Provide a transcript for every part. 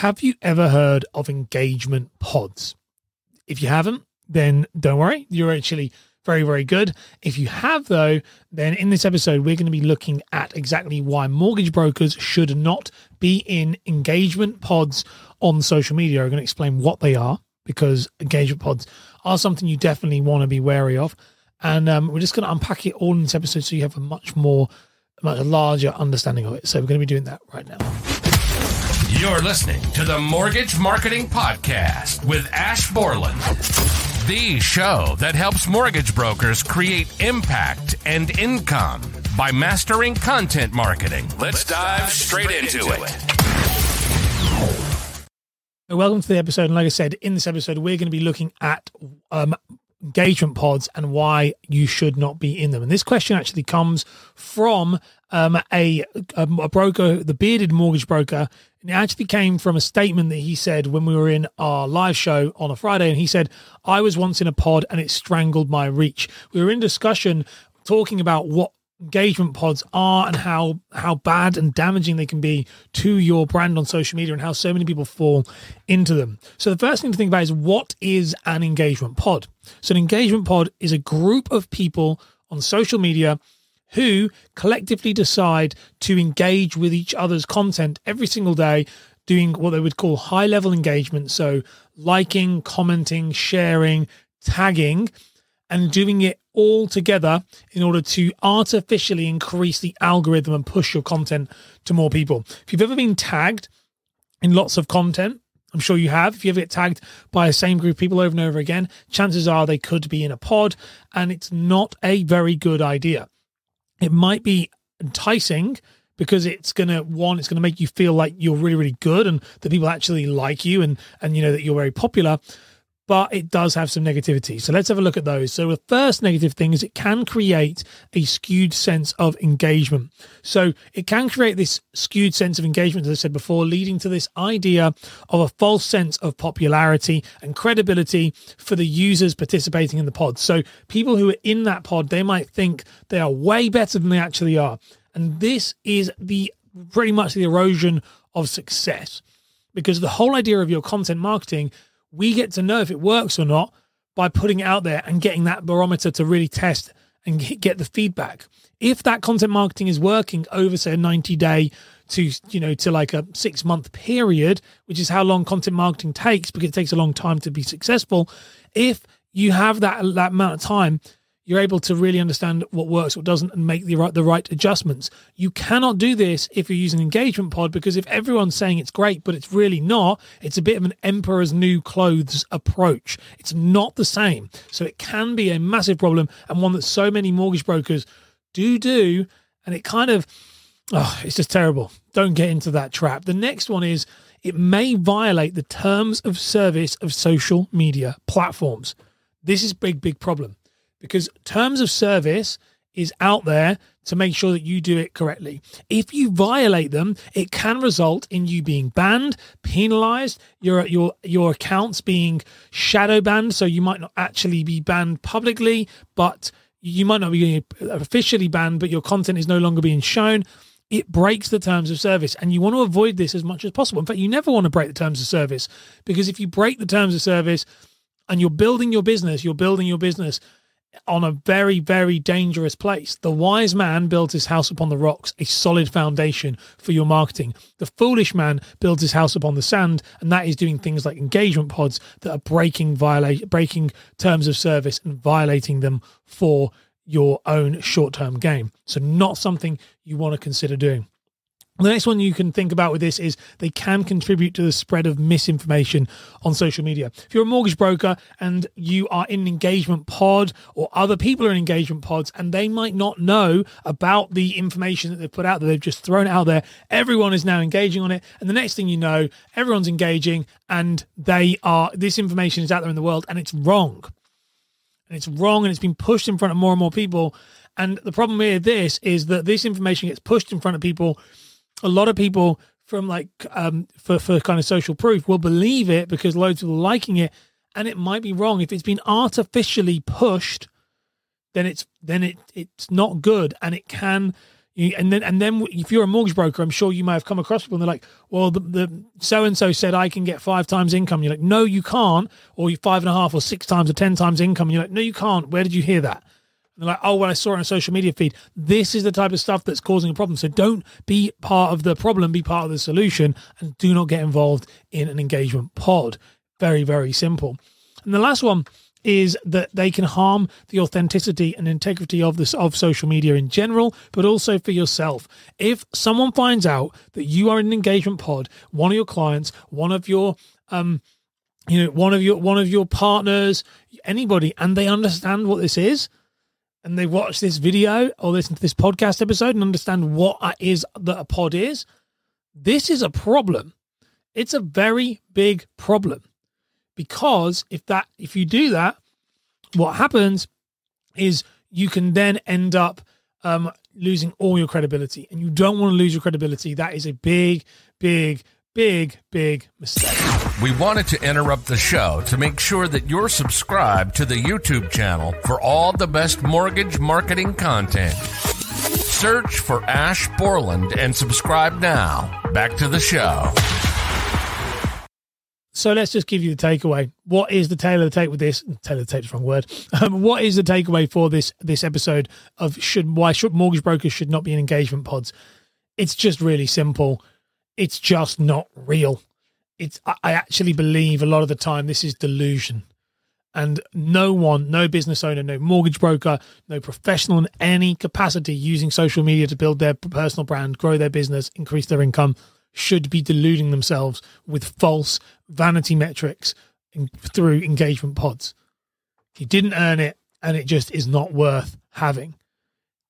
Have you ever heard of engagement pods? If you haven't, then don't worry. You're actually very, very good. If you have, though, then in this episode, we're going to be looking at exactly why mortgage brokers should not be in engagement pods on social media. I'm going to explain what they are because engagement pods are something you definitely want to be wary of. And um, we're just going to unpack it all in this episode so you have a much more, much larger understanding of it. So we're going to be doing that right now. You're listening to the Mortgage Marketing Podcast with Ash Borland, the show that helps mortgage brokers create impact and income by mastering content marketing. Let's dive straight into it. Welcome to the episode. And like I said, in this episode, we're going to be looking at um, engagement pods and why you should not be in them. And this question actually comes from um, a, a, a broker, the bearded mortgage broker. And it actually came from a statement that he said when we were in our live show on a Friday. And he said, I was once in a pod and it strangled my reach. We were in discussion talking about what engagement pods are and how how bad and damaging they can be to your brand on social media and how so many people fall into them. So the first thing to think about is what is an engagement pod? So an engagement pod is a group of people on social media who collectively decide to engage with each other's content every single day doing what they would call high level engagement so liking, commenting, sharing, tagging and doing it all together in order to artificially increase the algorithm and push your content to more people. If you've ever been tagged in lots of content, I'm sure you have. If you ever get tagged by the same group of people over and over again, chances are they could be in a pod, and it's not a very good idea. It might be enticing because it's gonna one, it's gonna make you feel like you're really, really good and that people actually like you and and you know that you're very popular but it does have some negativity. So let's have a look at those. So the first negative thing is it can create a skewed sense of engagement. So it can create this skewed sense of engagement, as I said before, leading to this idea of a false sense of popularity and credibility for the users participating in the pod. So people who are in that pod, they might think they are way better than they actually are. And this is the pretty much the erosion of success because the whole idea of your content marketing we get to know if it works or not by putting it out there and getting that barometer to really test and get the feedback. If that content marketing is working over say a 90 day to you know to like a 6 month period, which is how long content marketing takes because it takes a long time to be successful, if you have that that amount of time you're able to really understand what works, what doesn't, and make the right the right adjustments. You cannot do this if you're using engagement pod because if everyone's saying it's great, but it's really not, it's a bit of an emperor's new clothes approach. It's not the same. So it can be a massive problem and one that so many mortgage brokers do do, and it kind of oh, it's just terrible. Don't get into that trap. The next one is it may violate the terms of service of social media platforms. This is big, big problem because terms of service is out there to make sure that you do it correctly. If you violate them, it can result in you being banned, penalized, your your your accounts being shadow banned so you might not actually be banned publicly, but you might not be officially banned but your content is no longer being shown. It breaks the terms of service, and you want to avoid this as much as possible. In fact, you never want to break the terms of service because if you break the terms of service and you're building your business, you're building your business on a very, very dangerous place. The wise man builds his house upon the rocks, a solid foundation for your marketing. The foolish man builds his house upon the sand, and that is doing things like engagement pods that are breaking violate breaking terms of service and violating them for your own short-term gain. So not something you want to consider doing. The next one you can think about with this is they can contribute to the spread of misinformation on social media. If you're a mortgage broker and you are in an engagement pod or other people are in engagement pods and they might not know about the information that they've put out that they've just thrown out there, everyone is now engaging on it. And the next thing you know, everyone's engaging and they are, this information is out there in the world and it's wrong. And it's wrong and it's been pushed in front of more and more people. And the problem with this is that this information gets pushed in front of people a lot of people from like um for for kind of social proof will believe it because loads of people are liking it and it might be wrong if it's been artificially pushed then it's then it it's not good and it can and then, and then, if you're a mortgage broker, I'm sure you may have come across people and they're like, "Well, the so and so said I can get five times income." You're like, "No, you can't," or you five and a half or six times or ten times income. You're like, "No, you can't." Where did you hear that? And they're like, "Oh, well, I saw it on a social media feed." This is the type of stuff that's causing a problem. So don't be part of the problem. Be part of the solution, and do not get involved in an engagement pod. Very, very simple. And the last one is that they can harm the authenticity and integrity of this of social media in general, but also for yourself. If someone finds out that you are in an engagement pod, one of your clients, one of your um you know, one of your one of your partners, anybody, and they understand what this is, and they watch this video or listen to this podcast episode and understand what it is that a pod is, this is a problem. It's a very big problem. Because if that if you do that what happens is you can then end up um, losing all your credibility. And you don't want to lose your credibility. That is a big big big big mistake We wanted to interrupt the show to make sure that you're subscribed to the YouTube channel for all the best mortgage marketing content. Search for Ash Borland and subscribe now. Back to the show. So let's just give you the takeaway. What is the tale of the tape with this? Tale of the tape is the wrong word. Um, what is the takeaway for this this episode of should why should mortgage brokers should not be in engagement pods? It's just really simple. It's just not real. It's I actually believe a lot of the time this is delusion. And no one, no business owner, no mortgage broker, no professional in any capacity using social media to build their personal brand, grow their business, increase their income should be deluding themselves with false vanity metrics through engagement pods. You didn't earn it and it just is not worth having.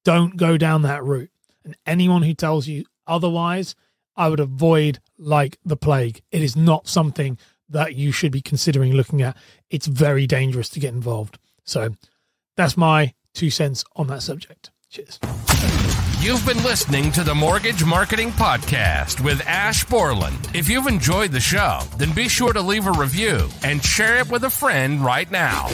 Don't go down that route. And anyone who tells you otherwise, I would avoid like the plague. It is not something that you should be considering looking at. It's very dangerous to get involved. So that's my two cents on that subject. Cheers. You've been listening to the Mortgage Marketing Podcast with Ash Borland. If you've enjoyed the show, then be sure to leave a review and share it with a friend right now.